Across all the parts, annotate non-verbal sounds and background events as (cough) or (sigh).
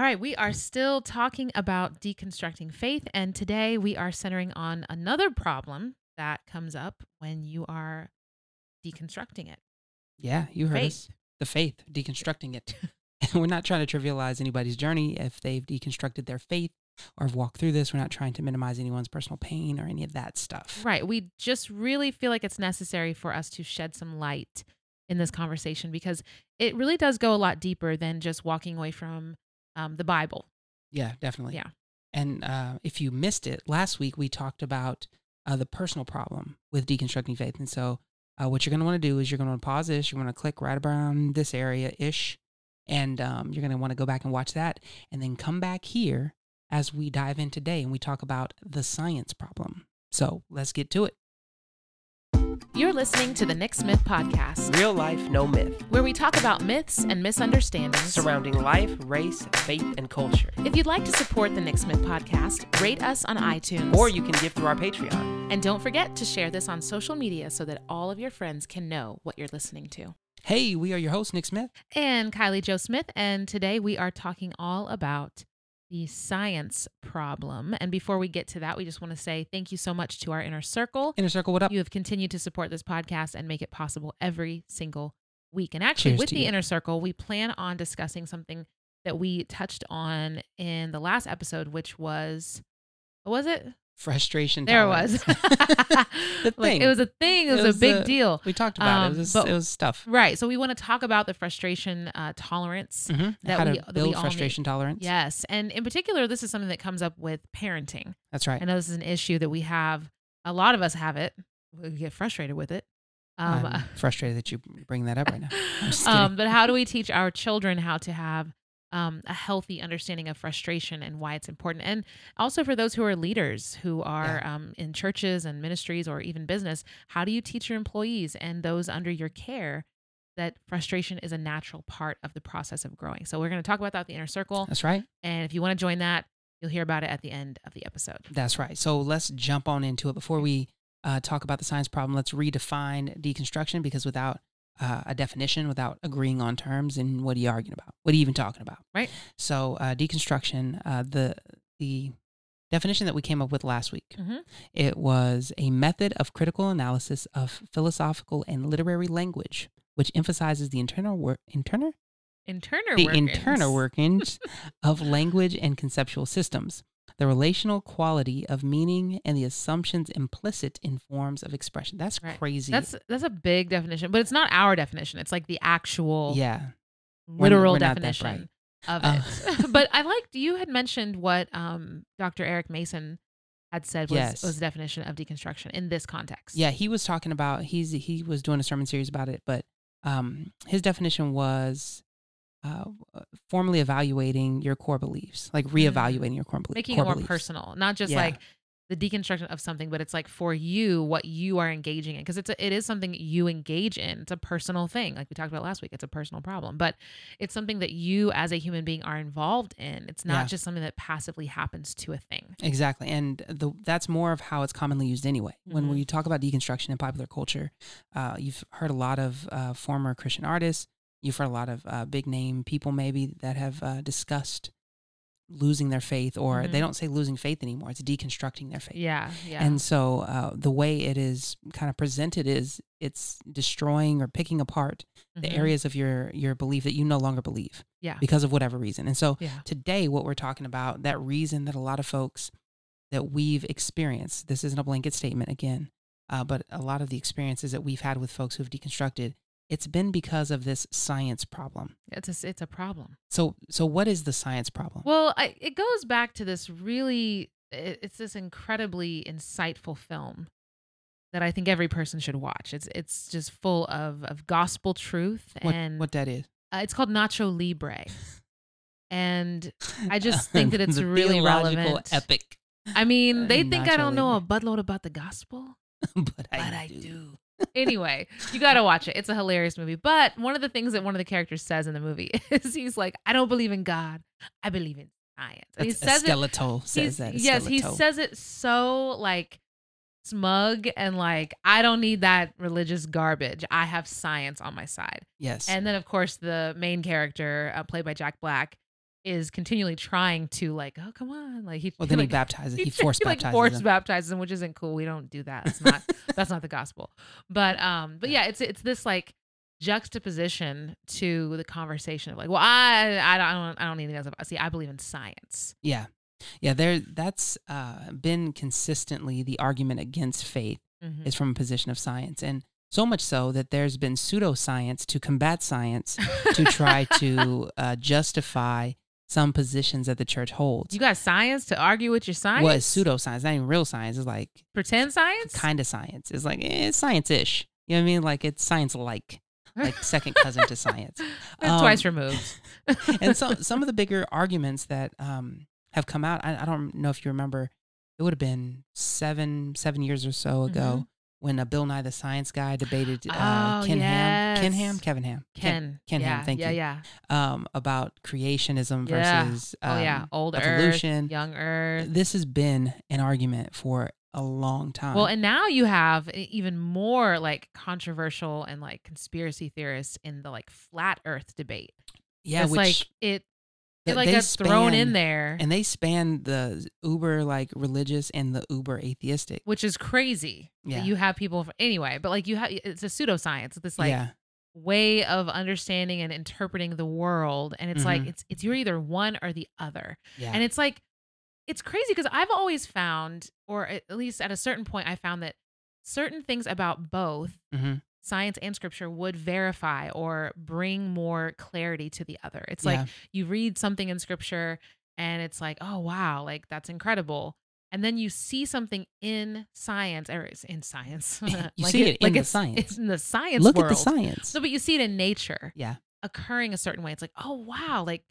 All right, we are still talking about deconstructing faith, and today we are centering on another problem that comes up when you are deconstructing it. Yeah, you heard Faith. us. The faith, deconstructing it. (laughs) (laughs) We're not trying to trivialize anybody's journey if they've deconstructed their faith or have walked through this. We're not trying to minimize anyone's personal pain or any of that stuff. Right. We just really feel like it's necessary for us to shed some light in this conversation because it really does go a lot deeper than just walking away from um, the Bible. Yeah, definitely. Yeah. And uh, if you missed it, last week we talked about uh, the personal problem with deconstructing faith. And so, uh, what you're going to want to do is you're going to pause this. You're going to click right around this area ish. And um, you're going to want to go back and watch that and then come back here as we dive in today and we talk about the science problem. So, let's get to it. You're listening to the Nick Smith Podcast, Real life, no myth. where we talk about myths and misunderstandings. Surrounding life, race, faith, and culture. If you'd like to support the Nick Smith Podcast, rate us on iTunes. Or you can give through our Patreon. and don't forget to share this on social media so that all of your friends can know what you're listening to. Hey, we are your hosts, Nick Smith. and Kylie Joe Smith. And today we are talking all about the science problem. And before we get to that, we just want to say thank you so much to our inner circle. Inner Circle, what up? You have continued to support this podcast and make it possible every single week. And actually, Cheers with the you. inner circle, we plan on discussing something that we touched on in the last episode, which was what was it? Frustration. There it was. tolerance. (laughs) The Like, thing. it was a thing. It was, It was a big a- deal. we talked about Um, it. It was, but- it was stuff. Right. So we want to talk about the frustration uh, tolerance. Mm-hmm. that How we- to we build all need. frustration tolerance. Yes. And in particular, this is something that comes up with parenting. That's right. I know this is an issue that we have. A lot of us have it. We get frustrated with it. Um, I'm frustrated that you bring that up right now. (laughs) Um, but how do we teach our children how to have um, a healthy understanding of frustration and why it's important? And also for those who are leaders who are um, in churches and ministries or even business, how do you teach your employees and those under your care that frustration is a natural part of the process of growing? So we're going to talk about that the inner circle. That's right. And if you want to join that, you'll hear about it at the end of the episode. That's right. So let's jump on into it. Before we uh, talk about the science problem, let's redefine deconstruction because without uh, a definition, without agreeing on terms, and what are you arguing about? What are you even talking about? Right. So uh, deconstruction, uh, the the definition that we came up with last week, Mhm. it was a method of critical analysis of philosophical and literary language, which emphasizes the internal work internal Internal the workings. internal workings (laughs) of language and conceptual systems, the relational quality of meaning, and the assumptions implicit in forms of expression. That's Right. crazy. That's that's a big definition, but it's not our definition. It's like the actual yeah. We're- literal we're definition of Uh, it. (laughs) (laughs) but I liked you had mentioned what um, Dr. Eric Mason had said was, Yes. was the definition of deconstruction in this context. Yeah, he was talking about he's he was doing a sermon series about it, but um, his definition was uh, formally evaluating your core beliefs, like reevaluating your core, belie- Mm. making core it more beliefs. personal, not just Yeah. like the deconstruction of something, but it's like for you what you are engaging in because it's a, it is something you engage in. It's a personal thing, like we talked about last week. It's a personal problem, but it's something that you as a human being are involved in. It's not Yeah. just something that passively happens to a thing. Exactly, and the that's more of how it's commonly used anyway. When Mhm. we talk about deconstruction in popular culture, uh, you've heard a lot of uh, former Christian artists. You've heard a lot of uh, big name people maybe that have uh, discussed losing their faith, or Mhm. they don't say losing faith anymore. It's deconstructing their faith. Yeah, yeah. And so uh, the way it is kind of presented is it's destroying or picking apart the Mhm. areas of your your belief that you no longer believe Yeah. because of whatever reason. And so Yeah. today what we're talking about that reason that a lot of folks that we've experienced this isn't a blanket statement again uh, but a lot of the experiences that we've had with folks who've deconstructed it's been because of this science problem It's a, it's a problem. so so what is the science problem Well, I, it goes back to this really, it's this incredibly insightful film that I think every person should watch. It's it's just full of of gospel truth, what, and what that is uh, it's called Nacho Libre. And I (laughs) just think that (laughs) it's The really relevant. epic I mean, they Uh, think I don't know a buttload about the gospel, (laughs) but I, I do. do. Anyway, you got to watch it. It's a hilarious movie. But one of the things that one of the characters says in the movie (laughs) is he's like, I don't believe in God. I believe in science. And he says it says that. yes, he says it so like smug and like I don't need that religious garbage. I have science on my side. yes And then of course the main character, uh, played by Jack Black, is continually trying to like, oh come on, like he Well, (laughs) then he like, baptizes. He he forced like baptizes force them. baptizes them, which isn't cool. We don't do that. It's not (laughs) that's not the gospel. But um, but yeah, it's it's this like juxtaposition to the conversation of like, well, I I don't I don't need anything else. See, I believe in science. Yeah. Yeah, there that's uh, been consistently the argument against faith Mhm. is from a position of science. And so much so that there's been pseudoscience to combat science to try (laughs) to uh, justify some positions that the church holds. you got science to argue with your science. Well, it's pseudoscience, not even real science. It's like pretend science. kind of science. It's like eh, it's science-ish. You know what I mean? Like it's science-like, like (laughs) second cousin to science. (laughs) That's twice Um, removed. (laughs) and some some of the bigger arguments that um, have come out, I, I don't know if you remember, it would have been seven seven years or so ago when uh, Bill Nye the Science Guy debated uh. Oh, Ken Ham, Ken. Ham, Kevin Ham, Ken. Ken yeah, Ham. Thank yeah, you. Yeah. Um, about creationism Yeah. versus Oh yeah. um, Old evolution. Earth, young Earth. This has been an argument for a long time. Well, and now you have even more like controversial and like conspiracy theorists in the like flat Earth debate. yeah, which like it, it like they gets thrown in there, and they span the uber like religious and the uber atheistic. which is crazy. that Yeah. you have people anyway, but like you have it's a pseudoscience. This like yeah, way of understanding and interpreting the world, and it's like Mhm. it's it's you're either one or the other. yeah, And it's like, it's crazy because I've always found, or at least at a certain point, I found that certain things about both hmm science and scripture would verify or bring more clarity to the other. It's yeah. like you read something in scripture and it's like, oh, wow, like that's incredible. And then you see something in science or it's in science. (laughs) (laughs) You Like see it in like the it's, science. It's in the science Look world. at the science. So, but you see it in nature yeah, occurring a certain way. It's like, oh wow, like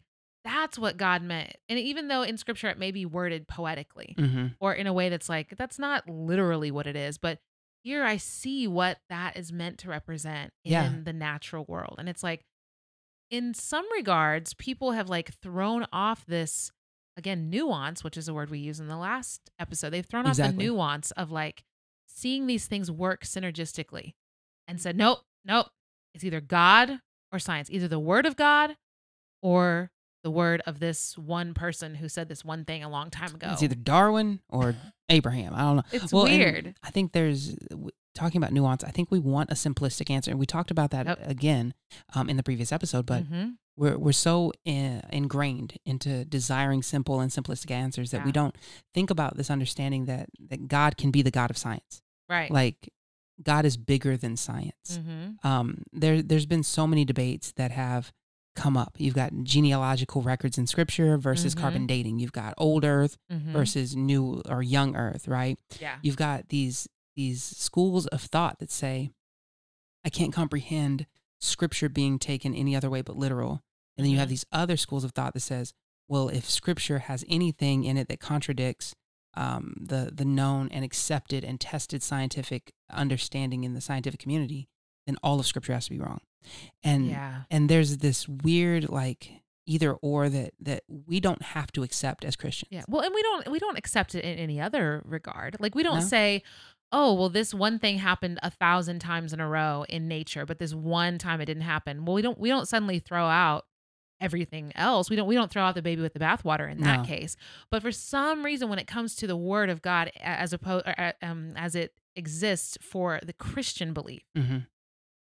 that's what God meant. And even though in scripture it may be worded poetically hmm or in a way that's like, that's not literally what it is, but here I see what that is meant to represent in Yeah. the natural world. And it's like, in some regards, people have like thrown off this again nuance, which is a word we use in the last episode. They've thrown off the nuance of like seeing these things work synergistically and said, mm. nope, nope, it's either God or science, either the word of God or the word of this one person who said this one thing a long time ago. it's either Darwin or Abraham. I don't know. It's Well, weird. I think there's talking about nuance. I think we want a simplistic answer, and we talked about that Yep. again um, in the previous episode. But Mhm. we're we're so in, ingrained into desiring simple and simplistic answers that Yeah. we don't think about this understanding that that God can be the God of science. right. Like God is bigger than science. Mhm. Um, there there's been so many debates that have come up. You've got genealogical records in Scripture versus Mhm. carbon dating. You've got old Earth Mhm. versus new or young Earth, right? yeah. You've got these these schools of thought that say, I can't comprehend Scripture being taken any other way but literal. And then you have Mhm. these other schools of thought that says, well, if Scripture has anything in it that contradicts um, the the known and accepted and tested scientific understanding in the scientific community, then all of Scripture has to be wrong. And yeah. and there's this weird like either or that that we don't have to accept as Christians. Yeah. Well, and we don't we don't accept it in any other regard. Like we don't No. say, "Oh, well this one thing happened a thousand times in a row in nature, but this one time it didn't happen." Well, we don't we don't suddenly throw out everything else. We don't we don't throw out the baby with the bathwater in that No. case. But for some reason when it comes to the word of God as opposed um as it exists for the Christian belief, hmm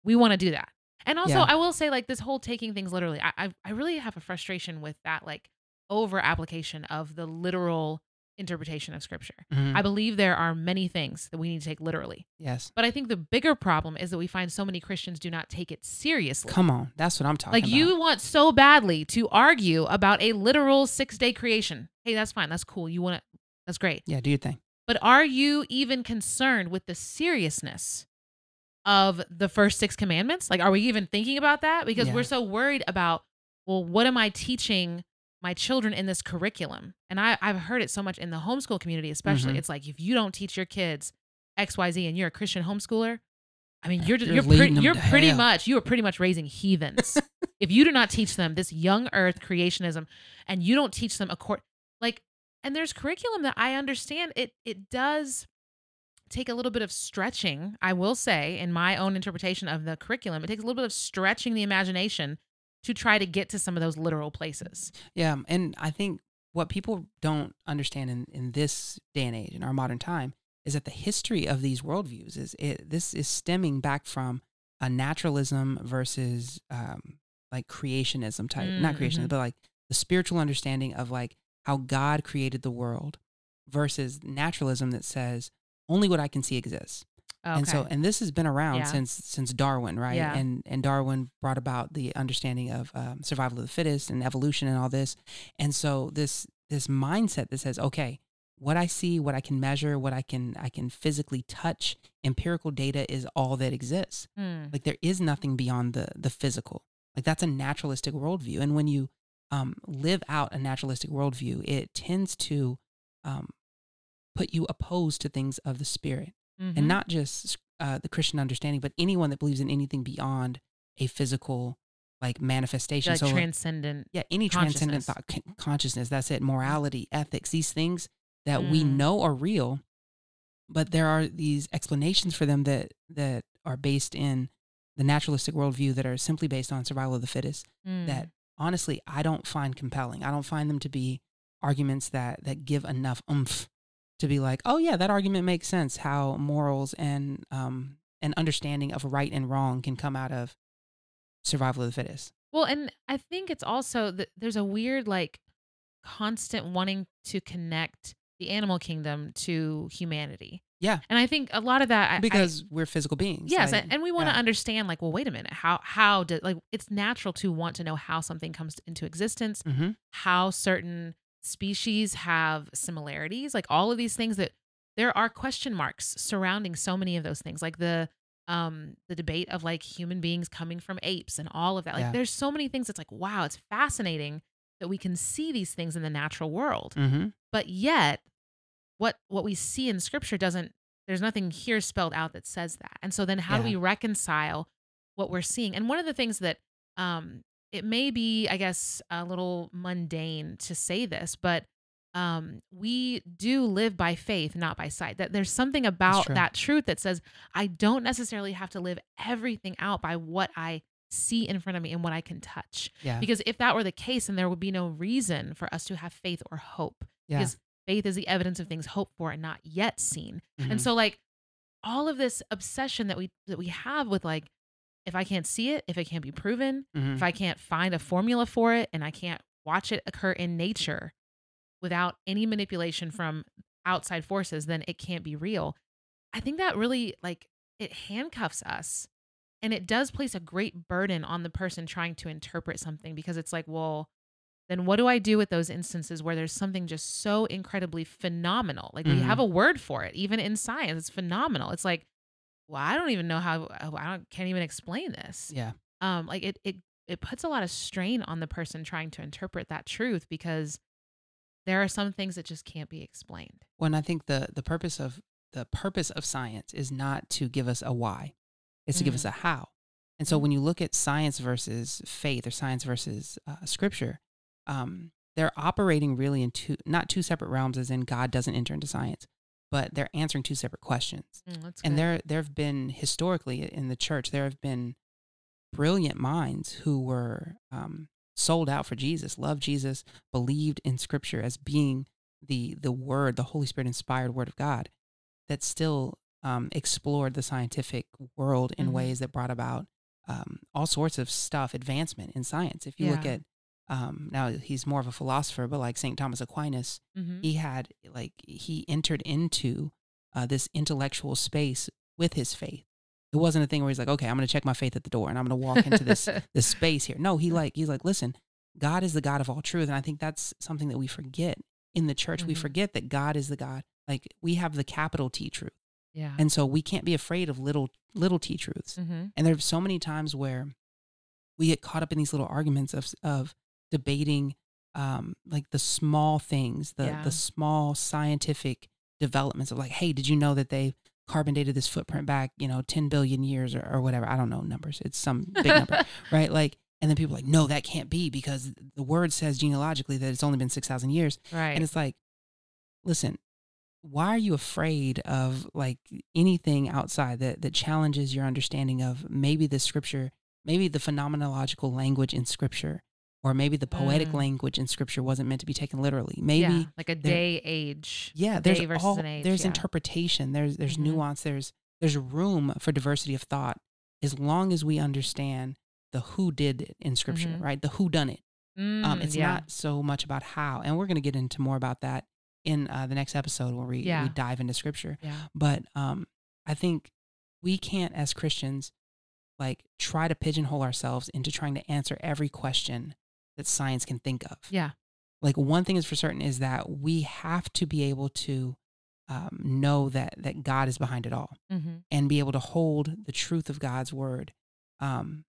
we want to do that. And also, Yeah. I will say, like this whole taking things literally, I, I I really have a frustration with that like over application of the literal interpretation of scripture. hmm I believe there are many things that we need to take literally, yes. but I think the bigger problem is that we find so many Christians do not take it seriously. Come on, that's what I'm talking like about. you want so badly to argue about a literal six day creation. Hey, that's fine. That's cool. You want it. That's great. yeah, do your thing. But are you even concerned with the seriousness of the first six commandments? Like, are we even thinking about that? Because Yeah. we're so worried about, well, what am I teaching my children in this curriculum? And I, I've heard it so much in the homeschool community, especially. Mhm. It's like, if you don't teach your kids XYZ and you're a Christian homeschooler, I mean, you're You're you're, pretty you're pretty much you are pretty much raising heathens (laughs) if you do not teach them this young Earth creationism, and you don't teach them a court like. And there's curriculum that I understand it it does take a little bit of stretching. I will say, in my own interpretation of the curriculum, it takes a little bit of stretching the imagination to try to get to some of those literal places. Yeah, and I think what people don't understand in, in this day and age, in our modern time, is that the history of these worldviews is it, this is stemming back from a naturalism versus um, like creationism type, not creationism, but like the spiritual understanding of like how God created the world versus naturalism that says only what I can see exists. Okay. And so, and this has been around Yeah. since since Darwin, right? Yeah. And and Darwin brought about the understanding of um, survival of the fittest and evolution and all this. And so this this mindset that says, okay, what I see, what I can measure, what I can I can physically touch, empirical data is all that exists. Hmm. Like there is nothing beyond the the physical. Like that's a naturalistic worldview. And when you um, live out a naturalistic worldview, it tends to um, put you opposed to things of the spirit Mhm. and not just uh, the Christian understanding, but anyone that believes in anything beyond a physical like manifestation. like so, transcendent. yeah, any transcendent thought, con- consciousness. That's it. Morality, ethics, these things that we Mm. know are real, but there are these explanations for them that that are based in the naturalistic worldview that are simply based on survival of the fittest. Mm. That honestly, I don't find compelling. I don't find them to be arguments that that give enough oomph to be like, oh yeah, that argument makes sense. How morals and um an understanding of right and wrong can come out of survival of the fittest. Well, and I think it's also that there's a weird like constant wanting to connect the animal kingdom to humanity. Yeah. And I think a lot of that I- I, because we're physical beings. Yes, like, and we want to yeah. understand like, well, wait a minute, how how did like it's natural to want to know how something comes into existence, Mhm. how certain species have similarities, like all of these things that there are question marks surrounding so many of those things, like the um the debate of like human beings coming from apes and all of that. Like Yeah. there's so many things it's like, wow, it's fascinating that we can see these things in the natural world Mhm. but yet what what we see in scripture doesn't there's nothing here spelled out that says that and so then how do we reconcile what we're seeing and one of the things that um it may be i guess a little mundane to say this but um we do live by faith not by sight that there's something about that truth that says i don't necessarily have to live everything out by what i see in front of me and what i can touch Yeah. because if that were the case then there would be no reason for us to have faith or hope yeah. because faith is the evidence of things hoped for and not yet seen. Mhm. And so like all of this obsession that we that we have with like if I can't see it, if it can't be proven, Mhm. if I can't find a formula for it and I can't watch it occur in nature without any manipulation from outside forces, then it can't be real. I think that really like it handcuffs us and it does place a great burden on the person trying to interpret something because it's like, well, then what do I do with those instances where there's something just so incredibly phenomenal? Like we Mhm. have a word for it, even in science, it's phenomenal. It's like, well, I don't even know how I don't can't even explain this. yeah. Um, like it it it puts a lot of strain on the person trying to interpret that truth because there are some things that just can't be explained. When I think the the purpose of the purpose of science is not to give us a why; it's to give us a how. And so, Mhm. when you look at science versus faith, or science versus uh, scripture, um, they're operating really in two not two separate realms, as in God doesn't enter into science, but they're answering two separate questions. Mm, and good. there there have been historically in the church there have been brilliant minds who were um, sold out for Jesus, loved Jesus, believed in Scripture as being the the Word, the Holy Spirit inspired Word of God, that still um, explored the scientific world in Mhm. ways that brought about um, all sorts of stuff, advancement in science. If you look at um, now he's more of a philosopher, but like Saint Thomas Aquinas, Mhm. he had like he entered into uh, this intellectual space with his faith. It wasn't a thing where he's like, okay, I'm going to check my faith at the door and I'm going to walk into this (laughs) this space here. No, he like he's like, listen, God is the God of all truth, and I think that's something that we forget in the church. We Mhm. forget that God is the God. Like we have the capital T truth, yeah. and so we can't be afraid of little little T truths. mm-hmm. And there's so many times where we get caught up in these little arguments of of debating um, like the small things, the Yeah. the small scientific developments of like, hey, did you know that they carbon dated this footprint back, you know, 10 billion years or, or whatever? I don't know numbers. It's some big number, (laughs) right? Like, and then people are like, no, that can't be because the word says genealogically that it's only been 6,000 years. right. And it's like, listen, why are you afraid of like anything outside that that challenges your understanding of maybe the scripture maybe the phenomenological language in scripture or maybe the poetic Mm. language in scripture wasn't meant to be taken literally maybe yeah, like a day age. yeah there's day versus all, an age. there's yeah. interpretation there's there's Mhm. nuance there's there's room for diversity of thought as long as we understand the who did it in scripture Mhm. right the who done it um, Mm, it's yeah. not so much about how and we're going to get into more about that in uh, the next episode where we, we dive into scripture but um, i think we can't as christians like try to pigeonhole ourselves into trying to answer every question that science can think of Yeah. like one thing is for certain is that we have to be able to um, know that that god is behind it all Mm-hmm. and be able to hold the truth of god's word um,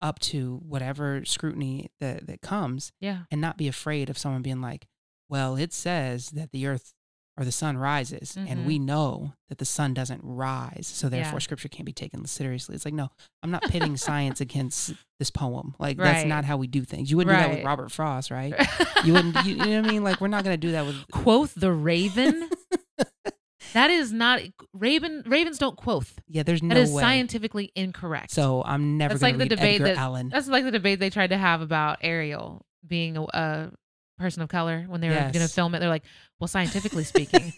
up to whatever scrutiny that, that comes Yeah. and not be afraid of someone being like well it says that the earth or the sun rises and Mhm. we know that the sun doesn't rise so therefore Yeah. scripture can't be taken seriously it's like no i'm not pitting science against this poem like that's not how we do things you wouldn't do that with robert frost right (laughs) you wouldn't you, you know what i mean like we're not going to do that with quoth the raven. (laughs) that is not raven. Ravens don't quoth. yeah there's no is way scientifically incorrect. so i'm never That's like the debate edgar that- allen That's like the debate they tried to have about Ariel being a, a person of color when they were going to film it. They're like, well, scientifically (laughs) speaking,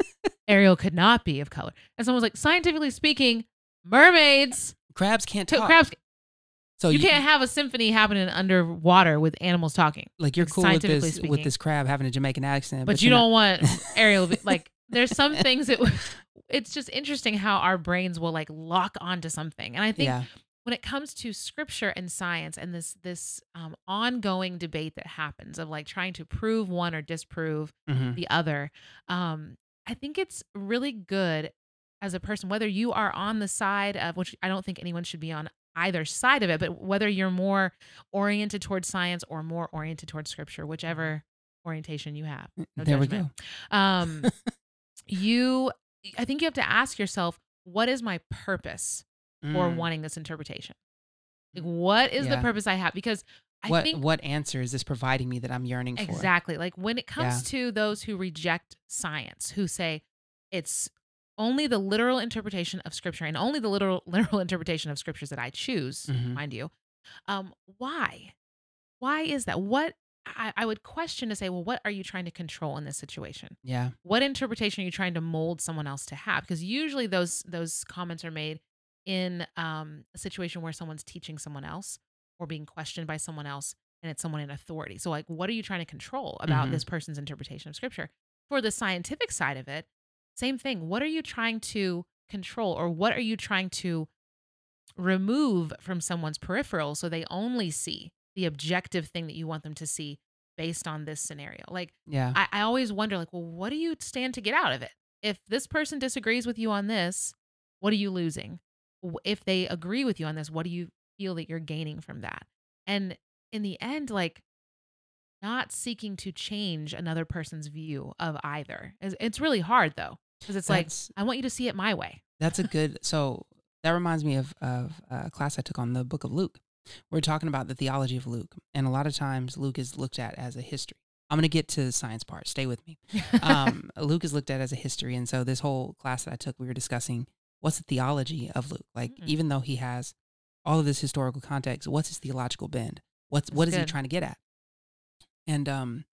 Ariel could not be of color. And someone was like, scientifically speaking, mermaids, crabs can't talk crabs. so you, can't have a symphony happening underwater with animals talking. like you're like, cool with this with this crab having a jamaican accent But, you you're not- don't want (laughs) Ariel to be like. There's some (laughs) things that it's just interesting how our brains will like lock onto something, and I think yeah when it comes to scripture and science and this this um, ongoing debate that happens of like trying to prove one or disprove Mhm. the other um, i think it's really good as a person whether you are on the side of which i don't think anyone should be on either side of it but whether you're more oriented towards science or more oriented towards scripture whichever orientation you have no there we go. Um (laughs) you i think you have to ask yourself what is my purpose for Mm. wanting this interpretation. Like, what is the purpose I have? Because I what think what answer is this providing me that I'm yearning for? exactly like when it comes to those who reject science, who say it's only the literal interpretation of scripture and only the literal (laughs) literal interpretation of scriptures that I choose, Mhm. mind you. Um, why? Why is that? What I, I would question to say, well, what are you trying to control in this situation? Yeah. what interpretation are you trying to mold someone else to have because usually those those comments are made in um, a situation where someone's teaching someone else or being questioned by someone else and it's someone in authority so like what are you trying to control about Mhm. this person's interpretation of scripture for the scientific side of it same thing what are you trying to control or what are you trying to remove from someone's peripheral so they only see the objective thing that you want them to see based on this scenario like Yeah. I, I always wonder, like, well, what do you stand to get out of it? If this person disagrees with you on this, what are you losing? If they agree with you on this, what do you feel that you're gaining from that? And in the end, like, not seeking to change another person's view of either. It's, it's really hard though, because it's like, I want you to see it my way. That's a good. So that reminds me of of a class I took on the Book of Luke. We're talking about the theology of Luke, and a lot of times Luke is looked at as a history. I'm going to get to the science part. Stay with me. (laughs) Um, Luke is looked at as a history, and so this whole class that I took, we were discussing what's the theology of Luke. Like, Mm. even though he has all of this historical context, what's his theological bend? What's what is he trying to get at? And um,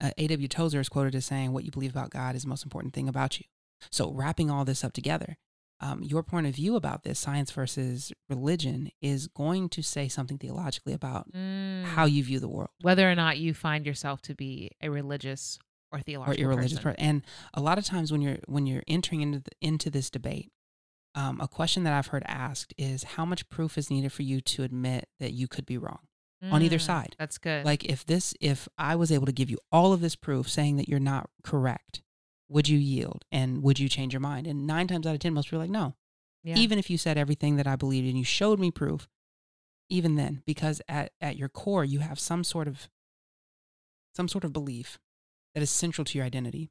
uh, A.W. Tozer is quoted as saying, "What you believe about God is the most important thing about you." So, wrapping all this up together, um, your point of view about this, science versus religion, is going to say something theologically about Mm. how you view the world whether or not you find yourself to be a religious or theological or irreligious person. person. And a lot of times when you're when you're entering into the, into this debate, um, a question that I've heard asked is how much proof is needed for you to admit that you could be wrong on either Mm, side. That's good. Like if this if I was able to give you all of this proof saying that you're not correct, would you yield and would you change your mind? And nine times out of ten, most people are like, no. yeah. Even if you said everything that I believed and you showed me proof, even then, because at, at your core you have some sort of some sort of belief that is central to your identity.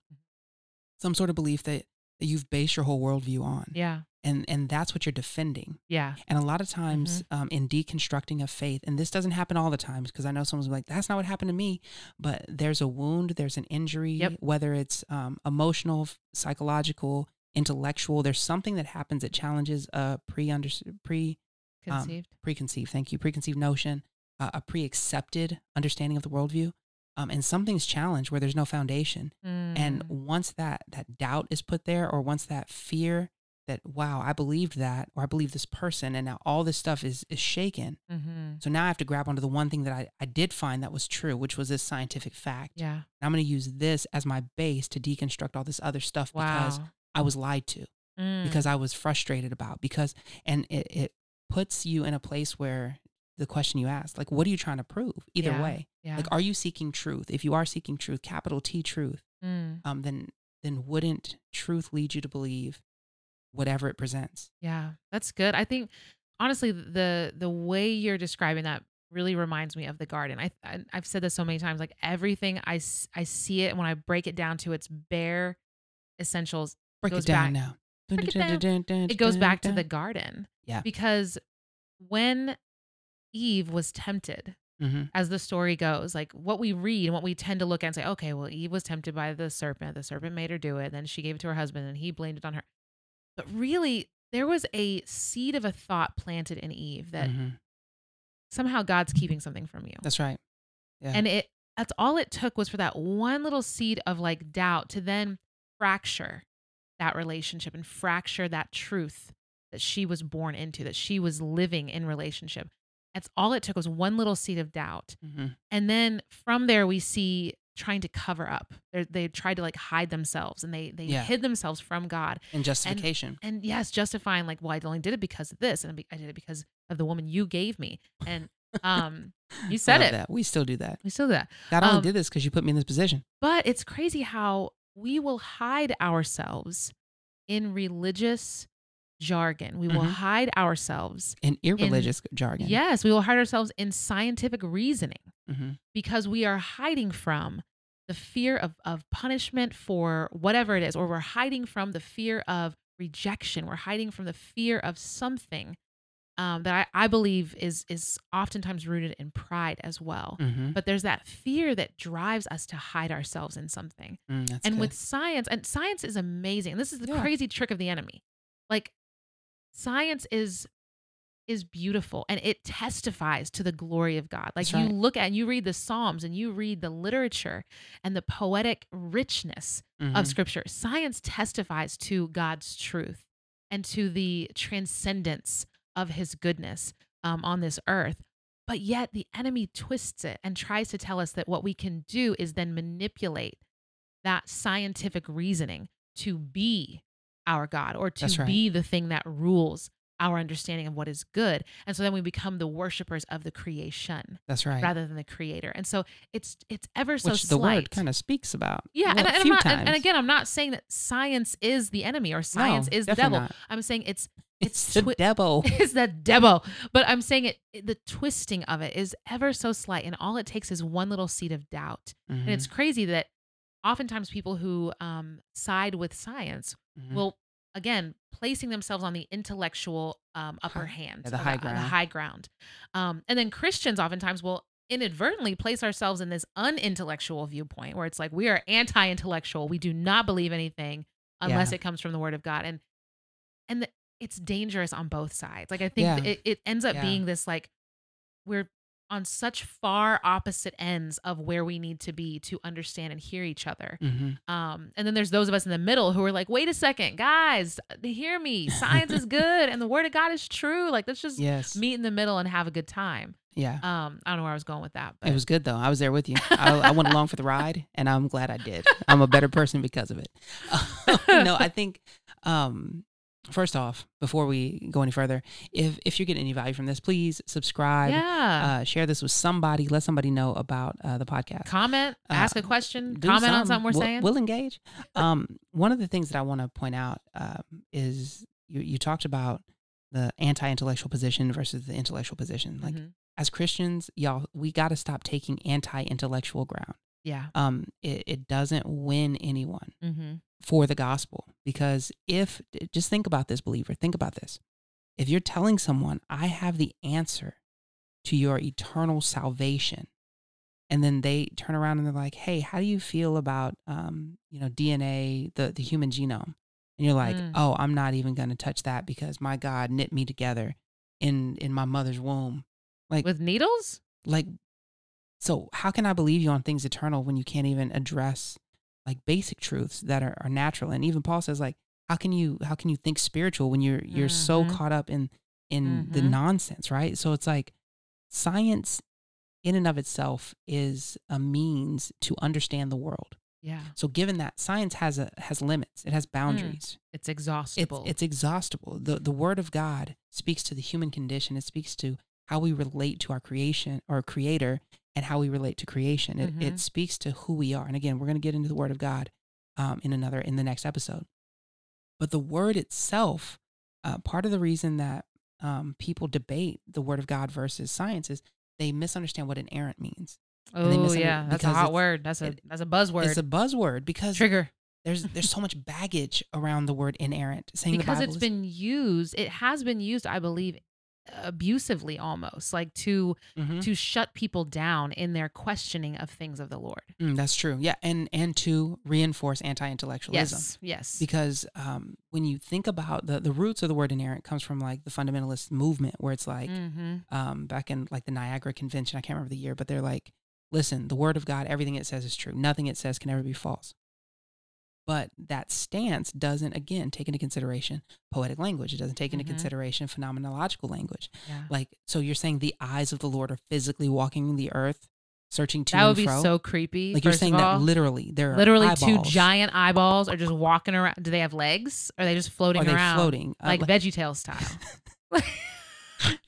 Some sort of belief that, that you've based your whole worldview on. yeah. And and that's what you're defending. Yeah. And a lot of times um, in deconstructing of faith, and this doesn't happen all the times because I know someone's like, that's not what happened to me. But there's a wound, there's an injury, Yep. whether it's um, emotional, psychological, intellectual, there's something that happens that challenges a pre um, Conceived. preconceived. Thank you, preconceived notion, uh, a pre-accepted understanding of the worldview, um, and something's challenged where there's no foundation. And Mm. once that that doubt is put there, or once that fear that wow, I believed that, or I believe this person, and now all this stuff is is shaken. Mhm. So now I have to grab onto the one thing that I, I did find that was true, which was this scientific fact. Yeah. And I'm going to use this as my base to deconstruct all this other stuff because I was lied to, Mm. because I was frustrated about, because, and it, it puts you in a place where the question you asked, like, what are you trying to prove? Either Yeah. way, yeah. like, are you seeking truth? If you are seeking truth, capital T truth, Mm. um, then then wouldn't truth lead you to believe whatever it presents? Yeah, that's good. I think honestly, the the way you're describing that really reminds me of the garden. I, I I've said this so many times. Like everything, I I see it when I break it down to its bare essentials. Break it down back- now. Break it down. It goes back to the garden. Yeah. Because when Eve was tempted, hmm as the story goes, like what we read and what we tend to look at and say, okay, well, Eve was tempted by the serpent. The serpent made her do it. Then she gave it to her husband and he blamed it on her. But really, there was a seed of a thought planted in Eve that hmm somehow God's keeping something from you. That's right. Yeah. And it that's all it took was for that one little seed of like doubt to then fracture that relationship and fracture that truth that she was born into, that she was living in relationship. That's all it took was one little seed of doubt. hmm And then from there, we see trying to cover up. They're, they tried to like hide themselves and they they Yeah. hid themselves from God. And justification. And yes, justifying like, well, I only did it because of this, and I did it because of the woman you gave me. And um, you (laughs) said it. That. We still do that. We still do that. God only Um, did this because you put me in this position. But it's crazy how we will hide ourselves in religious jargon. We will Mhm. hide ourselves. In irreligious jargon. Yes, we will hide ourselves in scientific reasoning. Hmm because we are hiding from the fear of, of punishment for whatever it is, or we're hiding from the fear of rejection. We're hiding from the fear of something um, that I, I believe is is oftentimes rooted in pride as well. hmm But there's that fear that drives us to hide ourselves in something. Mm, and good. with science, and science is amazing. This is the Yeah. crazy trick of the enemy. Like science is is beautiful and it testifies to the glory of God. Like That's you look at and you read the Psalms and you read the literature and the poetic richness Mhm. of scripture. Science testifies to God's truth and to the transcendence of his goodness um, on this earth. But yet the enemy twists it and tries to tell us that what we can do is then manipulate that scientific reasoning to be our God or to right. be the thing that rules our understanding of what is good. And so then we become the worshipers of the creation That's right. rather than the creator. And so it's it's ever so slight. Which the slight. word kind of speaks about. Yeah, well, and, a and I'm not, and, and again, I'm not saying that science is the enemy or science No, is the devil. not. I'm saying it's (laughs) It's, it's the devil. (laughs) it's the devil. But I'm saying it, it- the twisting of it is ever so slight, and all it takes is one little seed of doubt. And it's crazy that oftentimes people who um, side with science Mhm. will again placing themselves on the intellectual um, upper hand, yeah, the high uh, ground. high ground. Um, and then Christians oftentimes will inadvertently place ourselves in this unintellectual viewpoint where it's like we are anti-intellectual. We do not believe anything unless Yeah. it comes from the Word of God, and and the, it's dangerous on both sides. Like I think Yeah. it, it ends up being this like we're on such far opposite ends of where we need to be to understand and hear each other. Mhm. Um, and then there's those of us in the middle who are like, wait a second, guys, hear me. Science is good and the word of God is true. Like, let's just Yes. meet in the middle and have a good time. yeah. Um, I don't know where I was going with that, but It was good though. I was there with you. (laughs) I, I went along for the ride, and I'm glad I did. I'm a better person because of it. (laughs) no, I think. Um, first off, before we go any further, if if you're getting any value from this, please subscribe. yeah. Uh, share this with somebody. Let somebody know about uh, the podcast. comment, uh, ask a question, comment on something we're We'll- saying. We'll engage. Um, one of the things that I want to point out um, is you, you talked about the anti-intellectual position versus the intellectual position. Like Mhm. as Christians, y'all, we got to stop taking anti-intellectual ground. Yeah. Um, it, it doesn't win anyone Mm-hmm. for the gospel because if just think about this, believer. Think about this. If you're telling someone, "I have the answer to your eternal salvation," and then they turn around and they're like, "Hey, how do you feel about um, you know DNA, the the human genome?" And you're like, Mm. "Oh, I'm not even going to touch that because my God knit me together in in my mother's womb. Like With needles? like so how can I believe you on things eternal when you can't even address like basic truths that are, are natural? And even Paul says like how can you how can you think spiritual when you're you're so Mhm. caught up in in the Mhm. nonsense, right? So it's like science in and of itself is a means to understand the world. Yeah. So given that science has a has limits, it has boundaries. It's It's exhaustible. it's exhaustible. The the word of God speaks to the human condition. It speaks to how we relate to our creation or creator and how we relate to creation. It Mhm. it speaks to who we are. And again, we're going to get into the word of God um, in another in the next episode. But the word itself, uh, part of the reason that um, people debate the word of God versus science is they misunderstand what inerrant means. oh yeah, that's a hot word. That's a it- that's a buzzword. It's a buzzword because Trigger. there's (laughs) there's so much baggage around the word inerrant. Saying because the it's is- been used it has been used i believe abusively almost like to Mhm. to shut people down in their questioning of things of the lord Mm, that's true. Yeah, and and to reinforce anti-intellectualism. yes yes Because um, when you think about the the roots of the word inerrant comes from like the fundamentalist movement, where it's like hmm um, back in like the Niagara Convention. I can't remember the year, but they're like, listen, the word of God, everything it says is true. Nothing it says can ever be false. But that stance doesn't, again, take into consideration poetic language. It doesn't take into Mhm. consideration phenomenological language. yeah Like, so you're saying the eyes of the Lord are physically walking the earth, searching to that would be fro? so creepy Like you're saying of that literally, there are literally two giant eyeballs are just walking around do they have legs or are they just floating they around floating? Uh, like like- veggie tail style (laughs)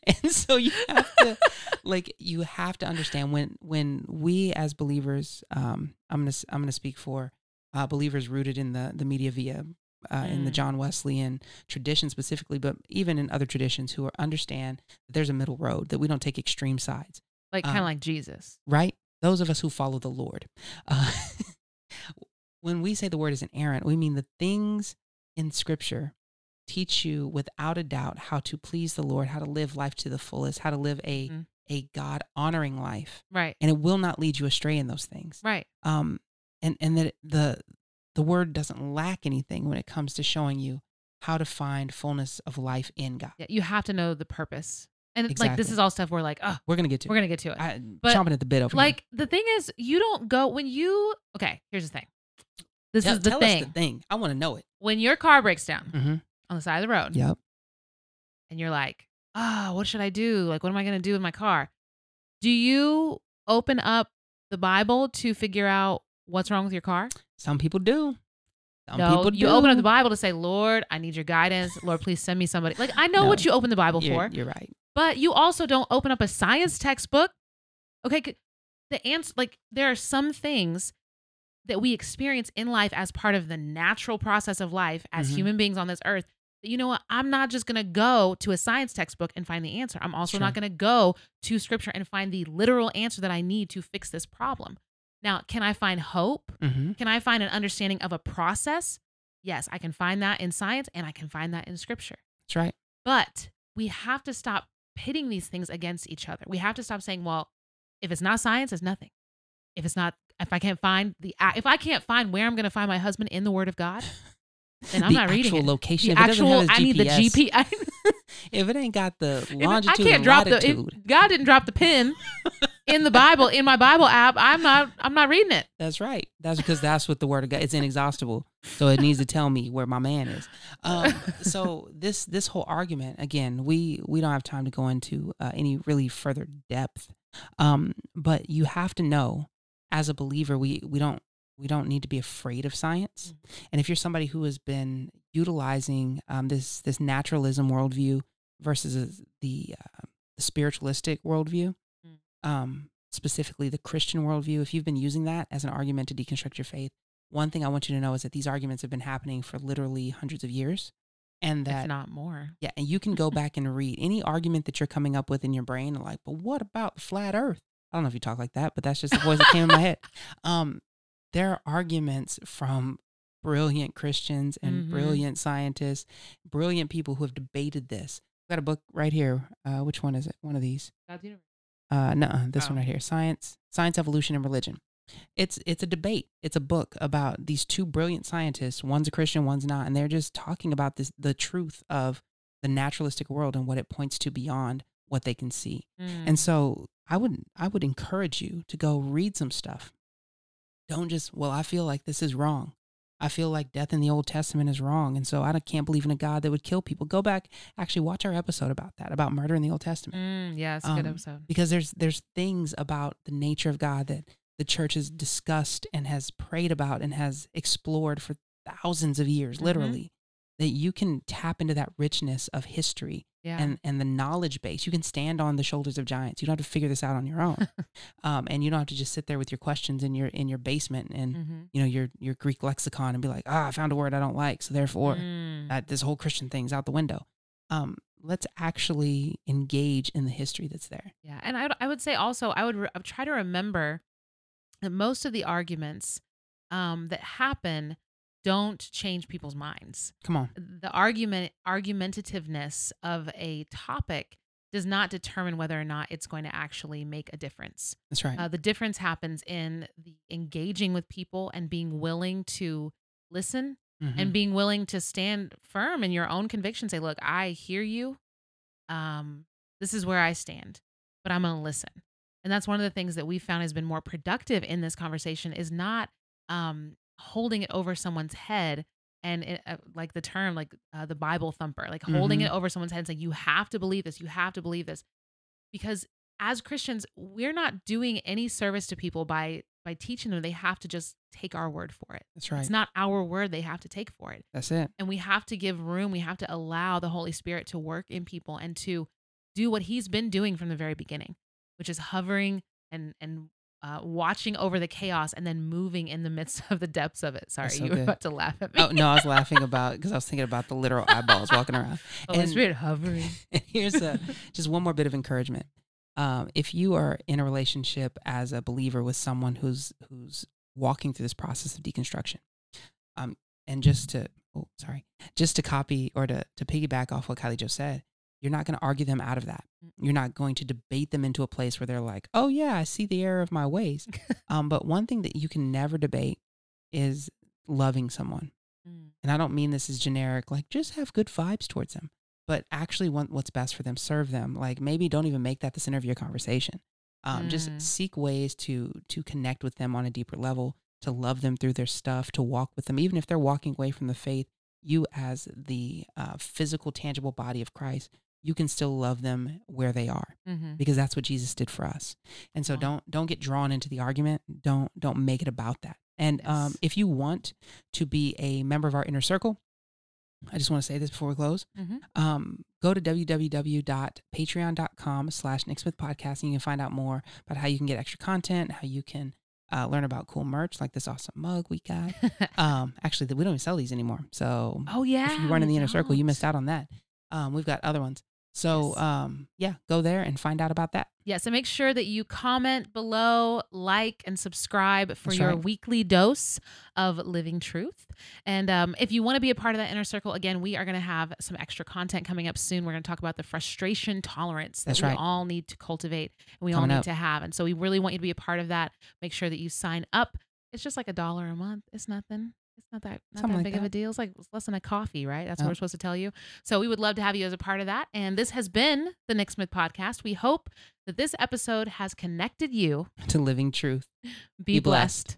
and so you have to like you have to understand when when we as believers um i'm gonna i'm gonna speak for uh believers rooted in the the media via uh, in the Mm. john wesleyan tradition specifically but even in other traditions who are, understand that there's a middle road that we don't take extreme sides. Like kind of Um, like jesus. right? Those of us who follow the lord. Uh, (laughs) when we say the word is inerrant we mean the things in scripture teach you without a doubt how to please the lord how to live life to the fullest how to live a Mhm. a god honoring life. Right. And it will not lead you astray in those things. Right. Um and and that the the word doesn't lack anything when it comes to showing you how to find fullness of life in god. Yeah, you have to know the purpose. And like this is all stuff we're like oh we're gonna get to it. we're it. gonna get to it. I, but, chomping at the bit over here. like the thing is you don't go when you okay here's the thing. This tell, is the thing the thing. i want to know it. When your car breaks down mm-hmm. on the side of the road yep and you're like ah what should i do? Like what am i going to do with my car? Do you open up the bible to figure out what's wrong with your car Some people do. Some no people you open up the bible to say lord i need your guidance lord please send me somebody like i know No. what you open the bible You're, for you're right. but you also don't open up a science textbook okay the answer like there are some things that we experience in life as part of the natural process of life as Mhm. human beings on this earth that you know what i'm not just going to go to a science textbook and find the answer i'm also not going to go to scripture and find the literal answer that i need to fix this problem now can i find hope Mm-hmm. can i find an understanding of a process yes i can find that in science and i can find that in scripture That's right. but we have to stop pitting these things against each other. We have to stop saying, well, if it's not science, it's nothing. If it's not, if I can't find the, if I can't find where I'm going to find my husband in the Word of God, (laughs) then I'm the not reading actual it. location. The actual, I need the GPS, GP. (laughs) if it ain't got the longitude I can't drop latitude, If God didn't drop the pin (laughs) in the Bible in my Bible app. I'm not. I'm not reading it. that's right. That's because that's what the word of God. It's inexhaustible, so it needs to tell me where my man is. Um, so this this whole argument again, we we don't have time to go into uh, any really further depth, um, but you have to know as a believer, we we don't we don't need to be afraid of science. And if you're somebody who has been utilizing um, this this naturalism worldview versus the uh, the spiritualistic worldview. Um, specifically the Christian worldview, if you've been using that as an argument to deconstruct your faith, one thing I want you to know is that these arguments have been happening for literally hundreds of years, and that if not more. yeah, and you can go back and read any argument that you're coming up with in your brain, like, but what about the flat Earth? I don't know if you talk like that, but that's just the voice that came in my head. (laughs) Um, there are arguments from brilliant Christians and Mhm. brilliant scientists, brilliant people who have debated this. I've got a book right here. Uh, which one is it? One of these. God's universe. Uh, no, this one Oh. right here. Science, science, evolution, and religion. It's it's a debate. It's a book about these two brilliant scientists. One's a Christian, one's not, and they're just talking about this the truth of the naturalistic world and what it points to beyond what they can see. Mm. And so I would I would encourage you to go read some stuff. Don't just, well, I feel like this is wrong. I feel like death in the Old Testament is wrong. And so I can't believe in a God that would kill people. Go back, actually watch our episode about that, about murder in the Old Testament. Mm, yeah, it's a good Um, episode. Because there's there's things about the nature of God that the church has discussed and has prayed about and has explored for thousands of years, Mhm. literally, that you can tap into that richness of history Yeah. and and the knowledge base. You can stand on the shoulders of giants. You don't have to figure this out on your own, (laughs) um, and you don't have to just sit there with your questions in your in your basement and mm-hmm. you know your your Greek lexicon and be like, ah, I found a word I don't like, so therefore Mm. that this whole Christian thing's out the window. Um, let's actually engage in the history that's there. Yeah, and I would, I would say also I would, re- I would try to remember that most of the arguments um, that happen don't change people's minds. Come on, The argument argumentativeness of a topic does not determine whether or not it's going to actually make a difference. that's right. Uh, the difference happens in the engaging with people and being willing to listen Mhm. and being willing to stand firm in your own conviction say look i hear you um this is where i stand but i'm going to listen and that's one of the things that we found has been more productive in this conversation is not um holding it over someone's head and it, uh, like the term like uh, the bible thumper like holding Mhm. it over someone's head and saying you have to believe this you have to believe this because as christians we're not doing any service to people by by teaching them they have to just take our word for it that's right. it's not our word they have to take for it. that's it. And we have to give room. We have to allow the Holy Spirit to work in people and to do what he's been doing from the very beginning, which is hovering and and uh, watching over the chaos and then moving in the midst (laughs) of the depths of it. Sorry, so you were good. about to laugh at me. Oh no, I was laughing (laughs) about because I was thinking about the literal eyeballs walking around. (laughs) Holy and- Spirit hovering. And here's a just one more bit of encouragement. Um, if you are in a relationship as a believer with someone who's who's walking through this process of deconstruction, um, and just to oh sorry, just to copy or to to piggyback off what Kylie just said, you're not going to argue them out of that. You're not going to debate them into a place where they're like, oh yeah, I see the error of my ways. (laughs) um, but one thing that you can never debate is loving someone Mm, and I don't mean this as generic, like just have good vibes towards them, but actually want what's best for them, serve them. Like maybe don't even make that the center of your conversation. Um, Mm. Just seek ways to to connect with them on a deeper level, to love them through their stuff, to walk with them, even if they're walking away from the faith. You, as the uh, physical, tangible body of Christ, you can still love them where they are mhm. because that's what Jesus did for us. And so Wow. don't don't get drawn into the argument. Don't don't make it about that. And um, if you want to be a member of our inner circle, I just want to say this before we close. Mhm. Um, go to www.patreon.com slash Nick Smith Podcast and you can find out more about how you can get extra content, how you can uh, learn about cool merch like this awesome mug we got. (laughs) Um, actually, we don't even sell these anymore. So oh yeah. if you weren't in the inner circle, you missed out on that. Um, we've got other ones. So Yes. um, yeah, go there and find out about that. Yeah, so make sure that you comment below, like, and subscribe for That's your right. weekly dose of living truth. And um, if you want to be a part of that inner circle, again, we are going to have some extra content coming up soon. We're going to talk about the frustration tolerance that That's we right. all need to cultivate and we all need up. to have. And so we really want you to be a part of that. Make sure that you sign up. It's just like a dollar a month. It's nothing. It's not that not Something that like big of a deal. It's like it's less than a coffee, right? That's Yep. what we're supposed to tell you. So we would love to have you as a part of that. And this has been the Nick Smith podcast. We hope that this episode has connected you. (laughs) To living truth. (laughs) Be, Be blessed. blessed.